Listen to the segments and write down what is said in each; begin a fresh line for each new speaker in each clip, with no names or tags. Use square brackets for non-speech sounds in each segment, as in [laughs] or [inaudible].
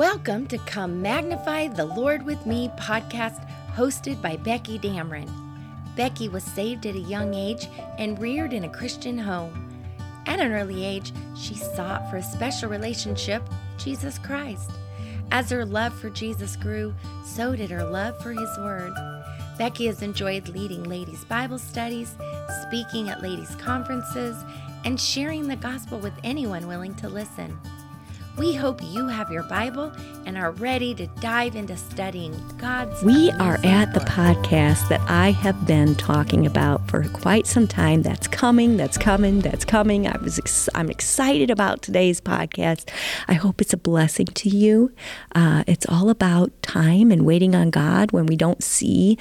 Welcome to Come Magnify the Lord with Me podcast hosted by Becky Dameron. Becky was saved at a young age and reared in a Christian home. At an early age, she sought for a special relationship, Jesus Christ. As her love for Jesus grew, so did her love for His Word. Becky has enjoyed leading ladies' Bible studies, speaking at ladies' conferences, and sharing the gospel with anyone willing to listen. We hope you have your Bible and are ready to dive into studying God's.
We are at the podcast that I have been talking about for quite some time. That's coming, that's coming, that's coming. I was ex- I'm excited about today's podcast. I hope it's a blessing to you. Uh, it's all about time and waiting on God when we don't see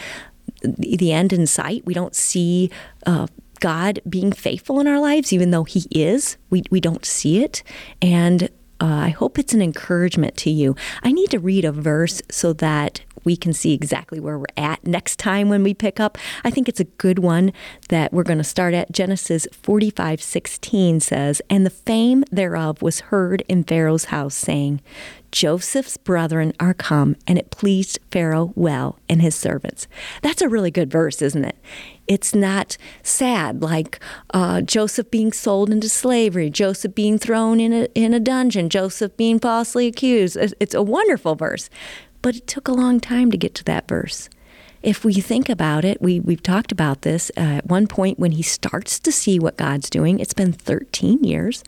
the end in sight. We don't see. Uh, God being faithful in our lives, even though He is. We, we don't see it. And uh, I hope it's an encouragement to you. I need to read a verse so that we can see exactly where we're at next time when we pick up. I think it's a good one that we're going to start at. Genesis 45 16 says, And the fame thereof was heard in Pharaoh's house, saying, Joseph's brethren are come, and it pleased Pharaoh well and his servants. That's a really good verse, isn't it? It's not sad like uh, Joseph being sold into slavery, Joseph being thrown in a, in a dungeon, Joseph being falsely accused. It's a wonderful verse. But it took a long time to get to that verse. If we think about it, we, we've talked about this uh, at one point when he starts to see what God's doing. It's been 13 years.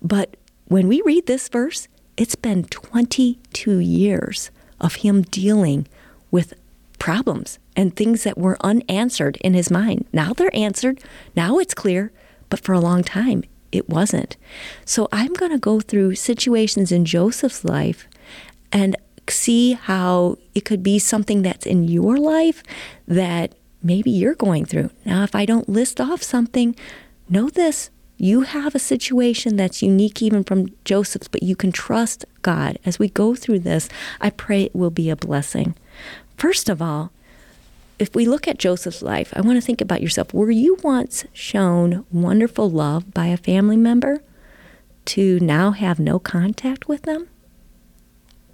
But when we read this verse, it's been 22 years of him dealing with problems and things that were unanswered in his mind. Now they're answered, now it's clear, but for a long time it wasn't. So I'm going to go through situations in Joseph's life and see how it could be something that's in your life that maybe you're going through. Now, if I don't list off something, know this you have a situation that's unique even from Joseph's, but you can trust God. As we go through this, I pray it will be a blessing. First of all, if we look at Joseph's life, I want to think about yourself. Were you once shown wonderful love by a family member to now have no contact with them?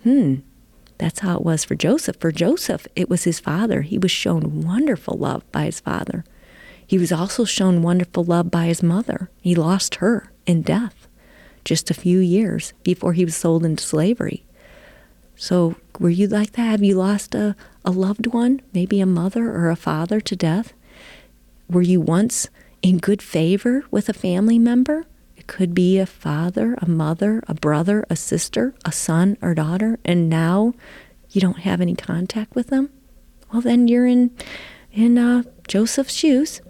Hmm. That's how it was for Joseph. For Joseph, it was his father. He was shown wonderful love by his father. He was also shown wonderful love by his mother. He lost her in death just a few years before he was sold into slavery. So, were you like that? Have you lost a, a loved one, maybe a mother or a father to death? Were you once in good favor with a family member? It could be a father, a mother, a brother, a sister, a son or daughter, and now you don't have any contact with them? Well, then you're in in uh, Joseph's shoes.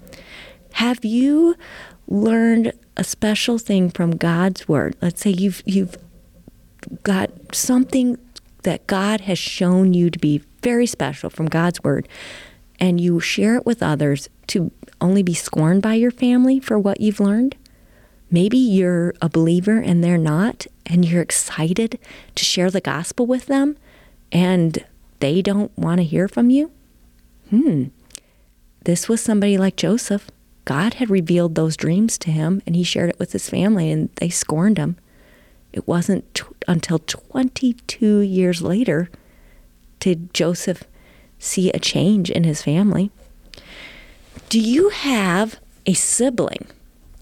Have you learned a special thing from God's word? Let's say you've you've got something that God has shown you to be very special from God's word and you share it with others to only be scorned by your family for what you've learned? Maybe you're a believer and they're not, and you're excited to share the gospel with them, and they don't want to hear from you? Hmm. This was somebody like Joseph. God had revealed those dreams to him, and he shared it with his family, and they scorned him. It wasn't t- until 22 years later did Joseph see a change in his family. Do you have a sibling,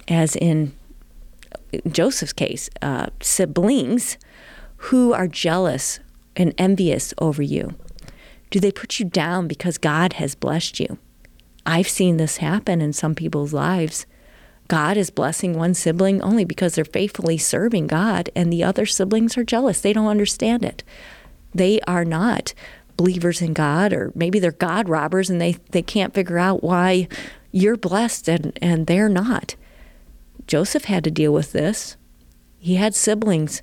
as in Joseph's case, uh, siblings who are jealous and envious over you? Do they put you down because God has blessed you? I've seen this happen in some people's lives. God is blessing one sibling only because they're faithfully serving God, and the other siblings are jealous. They don't understand it. They are not believers in God, or maybe they're God robbers and they, they can't figure out why you're blessed and, and they're not. Joseph had to deal with this. He had siblings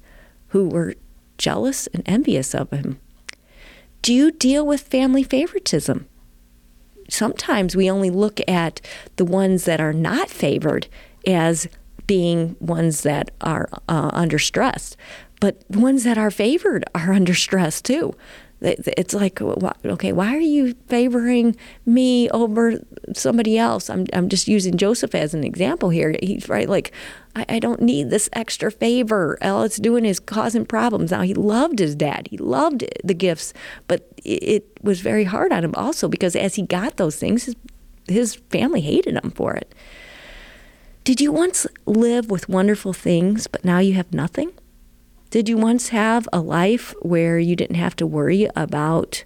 who were jealous and envious of him. Do you deal with family favoritism? sometimes we only look at the ones that are not favored as being ones that are uh, under stress. But ones that are favored are under stress too. It's like, okay, why are you favoring me over somebody else? I'm, I'm just using Joseph as an example here. He's right, like, I, I don't need this extra favor. All it's doing is causing problems. Now, he loved his dad, he loved the gifts, but it, it was very hard on him also because as he got those things, his, his family hated him for it. Did you once live with wonderful things, but now you have nothing? Did you once have a life where you didn't have to worry about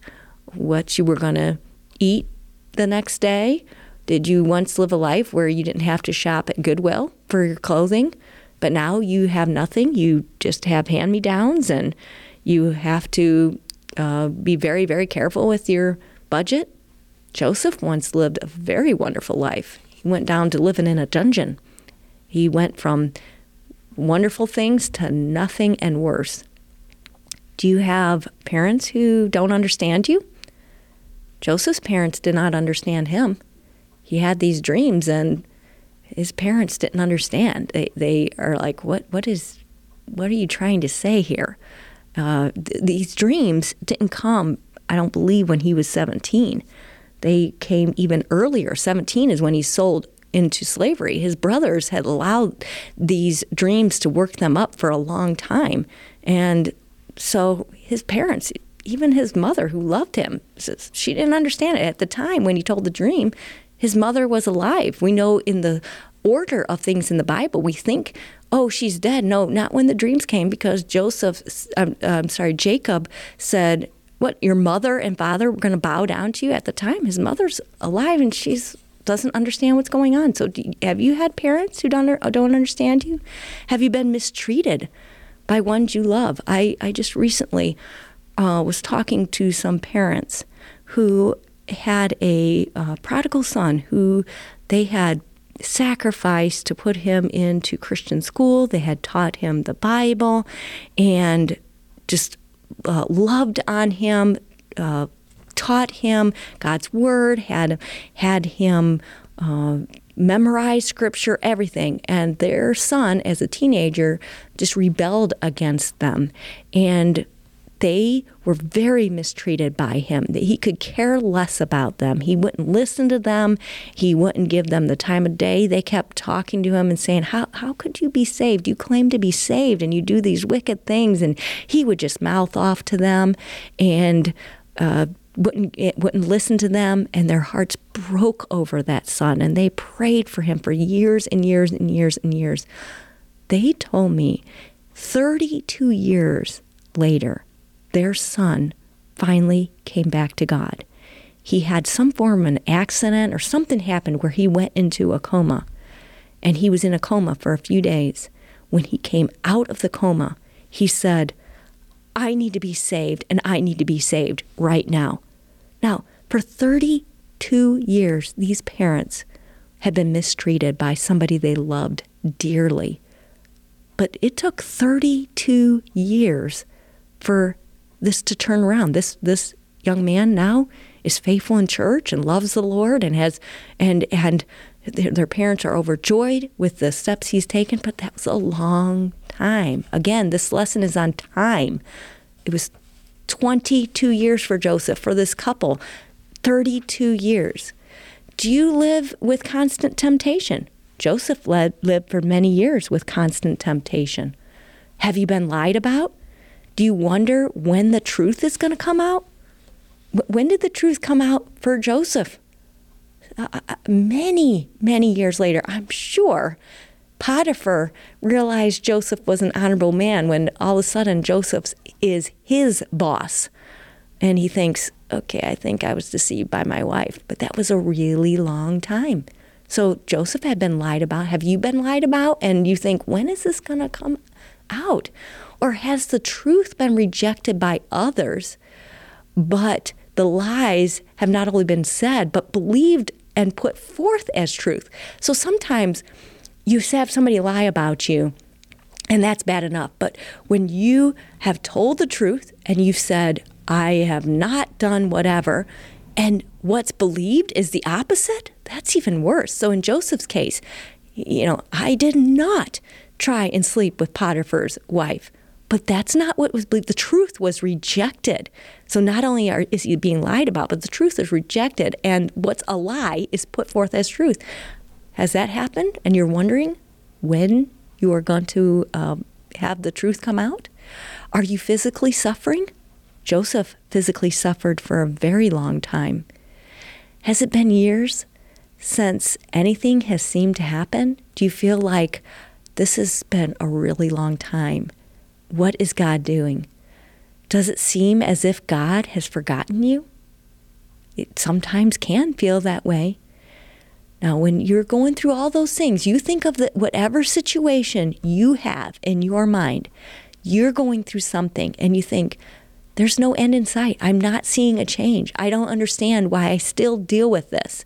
what you were going to eat the next day? Did you once live a life where you didn't have to shop at Goodwill for your clothing, but now you have nothing? You just have hand me downs and you have to uh, be very, very careful with your budget. Joseph once lived a very wonderful life. He went down to living in a dungeon. He went from wonderful things to nothing and worse. Do you have parents who don't understand you? Joseph's parents did not understand him. He had these dreams and his parents didn't understand. They they are like, what what is what are you trying to say here? Uh, th- these dreams didn't come, I don't believe, when he was 17. They came even earlier. 17 is when he sold into slavery. His brothers had allowed these dreams to work them up for a long time. And so his parents, even his mother who loved him, says she didn't understand it. At the time when he told the dream, his mother was alive. We know in the order of things in the Bible, we think, oh, she's dead. No, not when the dreams came, because Joseph, I'm, um, I'm um, sorry, Jacob said, what, your mother and father were going to bow down to you? At the time, his mother's alive and she's doesn't understand what's going on. So, you, have you had parents who don't don't understand you? Have you been mistreated by ones you love? I I just recently uh, was talking to some parents who had a uh, prodigal son who they had sacrificed to put him into Christian school. They had taught him the Bible and just uh, loved on him, uh, taught him God's word, had had him uh, memorize scripture, everything. And their son, as a teenager, just rebelled against them, and they were very mistreated by him. He could care less about them. He wouldn't listen to them. He wouldn't give them the time of day. They kept talking to him and saying, How, how could you be saved? You claim to be saved and you do these wicked things. And he would just mouth off to them and uh, wouldn't wouldn't listen to them and their hearts broke over that son and they prayed for him for years and years and years and years. They told me 32 years later their son finally came back to God. He had some form of an accident or something happened where he went into a coma and he was in a coma for a few days. When he came out of the coma he said I need to be saved and I need to be saved right now. Now, for 32 years, these parents had been mistreated by somebody they loved dearly. But it took 32 years for this to turn around. This this young man now is faithful in church and loves the Lord and has and and their, parents are overjoyed with the steps he's taken, but that was a long time. Again, this lesson is on time. It was 22 years for Joseph, for this couple, 32 years. Do you live with constant temptation? Joseph led, lived for many years with constant temptation. Have you been lied about? Do you wonder when the truth is going to come out? When did the truth come out for Joseph? Uh, uh, uh, many, many years later, I'm sure. Potiphar realized Joseph was an honorable man when all of a sudden Joseph is his boss. And he thinks, okay, I think I was deceived by my wife. But that was a really long time. So Joseph had been lied about. Have you been lied about? And you think, when is this going to come out? Or has the truth been rejected by others, but the lies have not only been said, but believed and put forth as truth. So sometimes you have somebody lie about you, and that's bad enough. But when you have told the truth and you've said, I have not done whatever, and what's believed is the opposite, that's even worse. So in Joseph's case, you know, I did not try and sleep with Potiphar's wife. But that's not what was believed. The truth was rejected. So not only are, is he being lied about, but the truth is rejected. And what's a lie is put forth as truth. Has that happened? And you're wondering when you are going to um, have the truth come out? Are you physically suffering? Joseph physically suffered for a very long time. Has it been years since anything has seemed to happen? Do you feel like this has been a really long time? What is God doing? Does it seem as if God has forgotten you? It sometimes can feel that way. Now, when you're going through all those things, you think of the, whatever situation you have in your mind, you're going through something and you think, there's no end in sight. I'm not seeing a change. I don't understand why I still deal with this.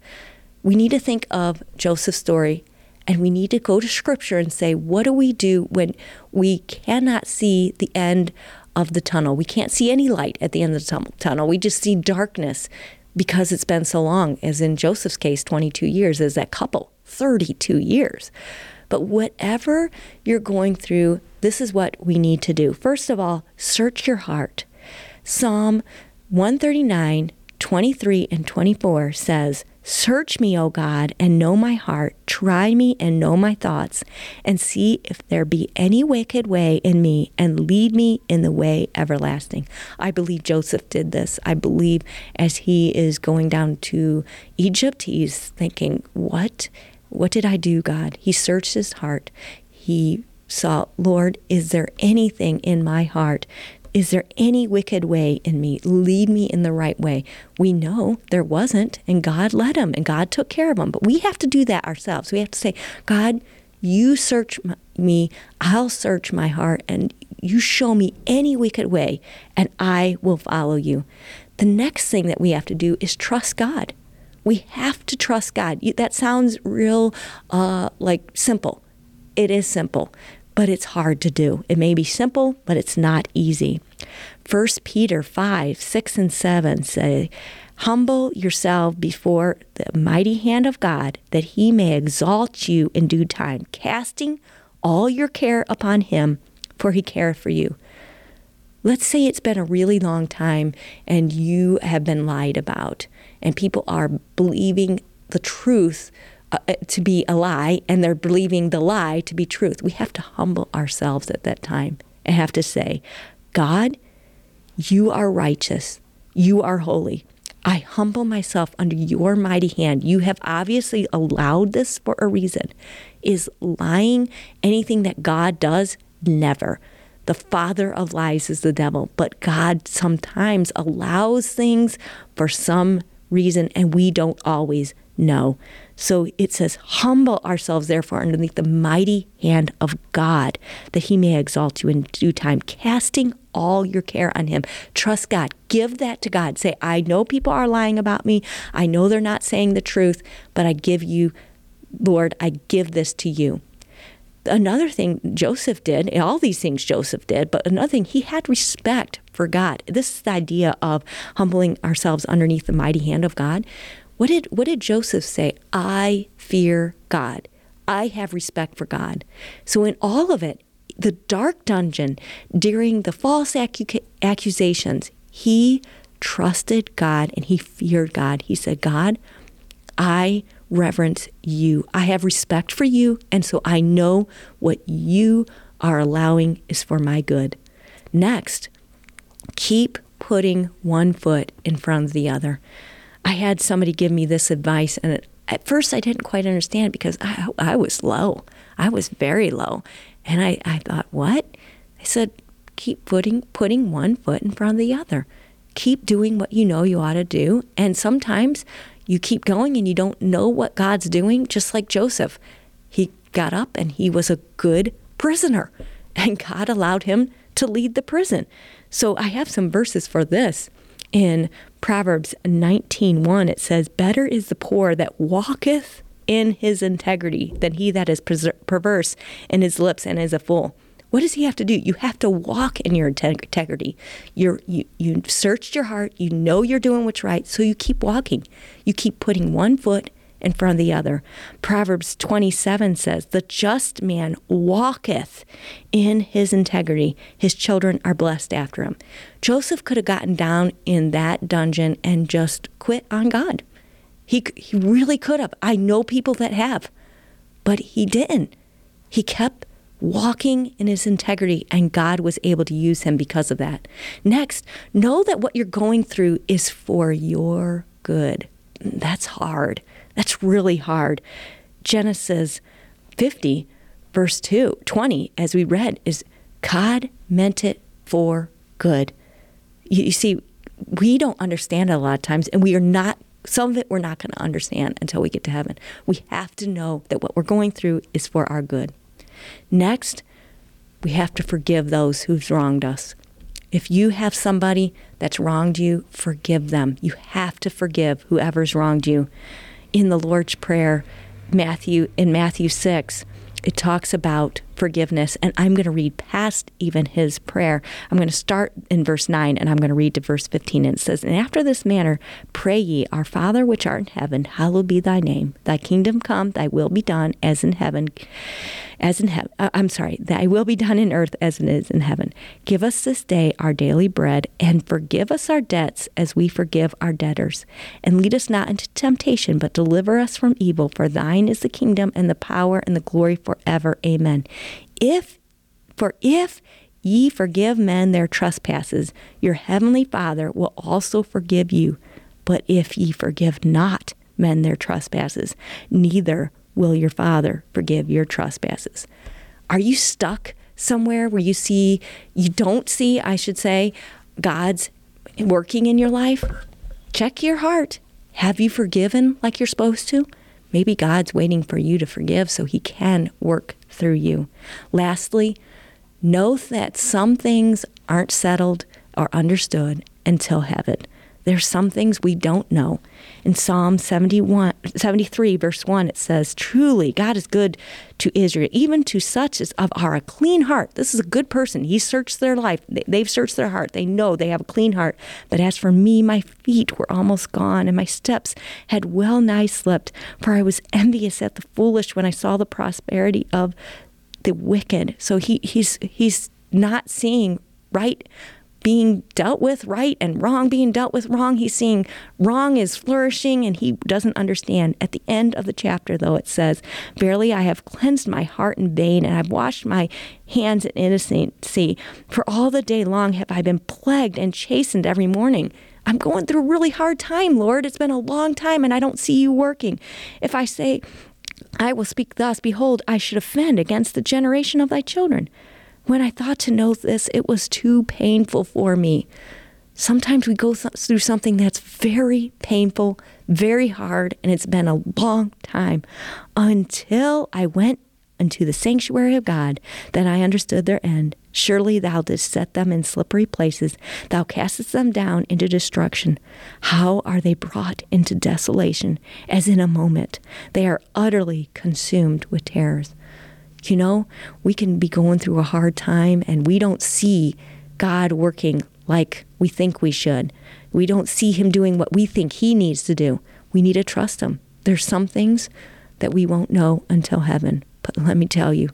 We need to think of Joseph's story and we need to go to scripture and say, what do we do when we cannot see the end of the tunnel? We can't see any light at the end of the tunnel. We just see darkness because it's been so long, as in Joseph's case, 22 years, as that couple, 32 years. But whatever you're going through, this is what we need to do. First of all, search your heart. Psalm 139, 23, and 24 says, Search me, O God, and know my heart. Try me and know my thoughts, and see if there be any wicked way in me, and lead me in the way everlasting. I believe Joseph did this. I believe as he is going down to Egypt, he's thinking, What? What did I do, God? He searched his heart. He saw, Lord, is there anything in my heart is there any wicked way in me? Lead me in the right way. We know there wasn't, and God led him, and God took care of him. But we have to do that ourselves. We have to say, God, you search me, I'll search my heart, and you show me any wicked way, and I will follow you. The next thing that we have to do is trust God. We have to trust God. That sounds real uh, like simple. It is simple but it's hard to do. It may be simple, but it's not easy. 1 Peter 5 6 and 7 say, Humble yourself before the mighty hand of God, that he may exalt you in due time, casting all your care upon him, for he careth for you. Let's say it's been a really long time and you have been lied about, and people are believing the truth uh, to be a lie and they're believing the lie to be truth. We have to humble ourselves at that time and have to say, God, you are righteous. You are holy. I humble myself under your mighty hand. You have obviously allowed this for a reason. Is lying anything that God does? Never. The father of lies is the devil, but God sometimes allows things for some reason, and we don't always know. So it says, Humble ourselves, therefore, underneath the mighty hand of God, that he may exalt you in due time, casting all your care on him. Trust God. Give that to God. Say, I know people are lying about me. I know they're not saying the truth, but I give you, Lord, I give this to you. Another thing Joseph did, all these things Joseph did, but another thing, he had respect for God. This is the idea of humbling ourselves underneath the mighty hand of God. What did what did Joseph say? I fear God. I have respect for God. So in all of it, the dark dungeon during the false acu- accusations, he trusted God and he feared God. He said, "God, I reverence you. I have respect for you, and so I know what you are allowing is for my good." Next, keep putting one foot in front of the other. I had somebody give me this advice, and at first I didn't quite understand because I, I was low. I was very low. And I, I thought, what? I said, keep putting, putting one foot in front of the other. Keep doing what you know you ought to do. And sometimes you keep going and you don't know what God's doing, just like Joseph. He got up and he was a good prisoner, and God allowed him to lead the prison. So I have some verses for this in Proverbs 19:1 it says better is the poor that walketh in his integrity than he that is perverse in his lips and is a fool. What does he have to do? You have to walk in your integrity. You're, you you searched your heart. You know you're doing what's right, so you keep walking. You keep putting one foot in front of the other. Proverbs 27 says, The just man walketh in his integrity. His children are blessed after him. Joseph could have gotten down in that dungeon and just quit on God. He, he really could have. I know people that have, but he didn't. He kept walking in his integrity, and God was able to use him because of that. Next, know that what you're going through is for your good. That's hard. That's really hard. Genesis 50, verse 2, 20, as we read, is God meant it for good. You, you see, we don't understand it a lot of times, and we are not some of it we're not going to understand until we get to heaven. We have to know that what we're going through is for our good. Next, we have to forgive those who've wronged us. If you have somebody that's wronged you, forgive them. You have to forgive whoever's wronged you. In the Lord's Prayer, Matthew in Matthew 6, it talks about forgiveness. And I'm going to read past even his prayer. I'm going to start in verse 9 and I'm going to read to verse 15. And it says, And after this manner, pray ye, Our Father which art in heaven, hallowed be thy name. Thy kingdom come, thy will be done as in heaven as in heaven. Uh, I'm sorry, thy will be done in earth as it is in heaven. Give us this day our daily bread, and forgive us our debts as we forgive our debtors. And lead us not into temptation, but deliver us from evil. For thine is the kingdom and the power and the glory forever. Amen. If, for if ye forgive men their trespasses, your heavenly Father will also forgive you. But if ye forgive not men their trespasses, neither will your Father forgive your trespasses. Are you stuck somewhere where you see, you don't see, I should say, God's working in your life? Check your heart. Have you forgiven like you're supposed to? Maybe God's waiting for you to forgive so he can work through you. Lastly, know that some things aren't settled or understood until heaven. There's some things we don't know. In Psalm 71, 73, verse 1, it says, Truly, God is good to Israel, even to such as of are a clean heart. This is a good person. He searched their life. They've searched their heart. They know they have a clean heart. But as for me, my feet were almost gone, and my steps had well nigh slipped. For I was envious at the foolish when I saw the prosperity of the wicked. So he, he's he's not seeing right being dealt with right and wrong being dealt with wrong. He's seeing wrong is flourishing and he doesn't understand. At the end of the chapter, though, it says, Verily I have cleansed my heart in vain and I've washed my hands in innocency. For all the day long have I been plagued and chastened every morning. I'm going through a really hard time, Lord. It's been a long time and I don't see you working. If I say, I will speak thus, behold, I should offend against the generation of thy children. When I thought to know this, it was too painful for me. Sometimes we go th- through something that's very painful, very hard, and it's been a long time until I went into the sanctuary of God, then I understood their end. Surely thou didst set them in slippery places, thou castest them down into destruction. How are they brought into desolation, as in a moment? They are utterly consumed with terrors. You know, we can be going through a hard time and we don't see God working like we think we should. We don't see Him doing what we think He needs to do. We need to trust Him. There's some things that we won't know until heaven. But [laughs] let me tell you,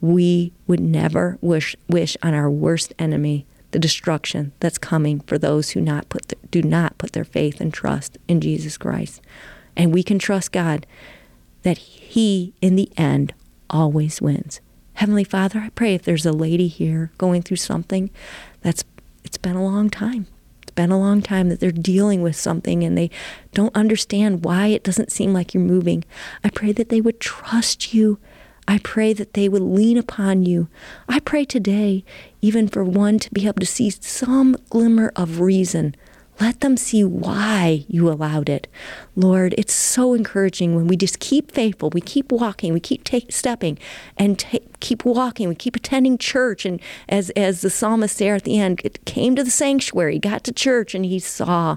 we would never wish, wish on our worst enemy the destruction that's coming for those who not put the, do not put their faith and trust in Jesus Christ. And we can trust God that He, in the end, always wins. Heavenly Father, I pray if there's a lady here going through something that's it's been a long time. It's been a long time that they're dealing with something and they don't understand why it doesn't seem like you're moving. I pray that they would trust you. I pray that they would lean upon you. I pray today, even for one to be able to see some glimmer of reason let them see why you allowed it. Lord, it's so encouraging when we just keep faithful, we keep walking, we keep take, stepping and keep walking, we keep attending church. And as, as the psalmist there at the end came to the sanctuary, got to church, and he saw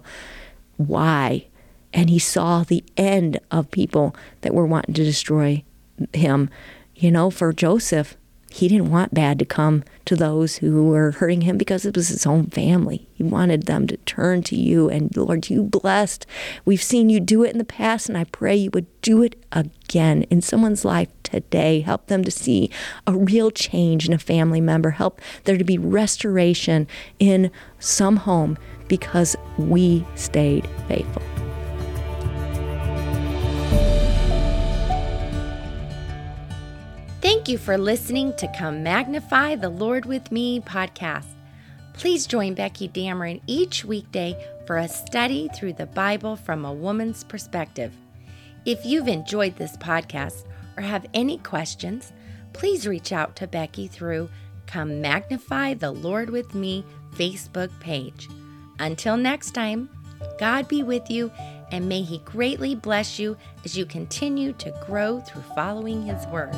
why. And he saw the end of people that were wanting to destroy him. You know, for Joseph, he didn't want bad to come to those who were hurting him because it was his own family. He wanted them to turn to you. And Lord, you blessed. We've seen you do it in the past, and I pray you would do it again in someone's life today. Help them to see a real change in a family member. Help there to be restoration in some home because we stayed faithful.
Thank you for listening to Come Magnify the Lord with Me podcast. Please join Becky Dameron each weekday for a study through the Bible from a woman's perspective. If you've enjoyed this podcast or have any questions, please reach out to Becky through Come Magnify the Lord with Me Facebook page. Until next time, God be with you and may He greatly bless you as you continue to grow through following His Word.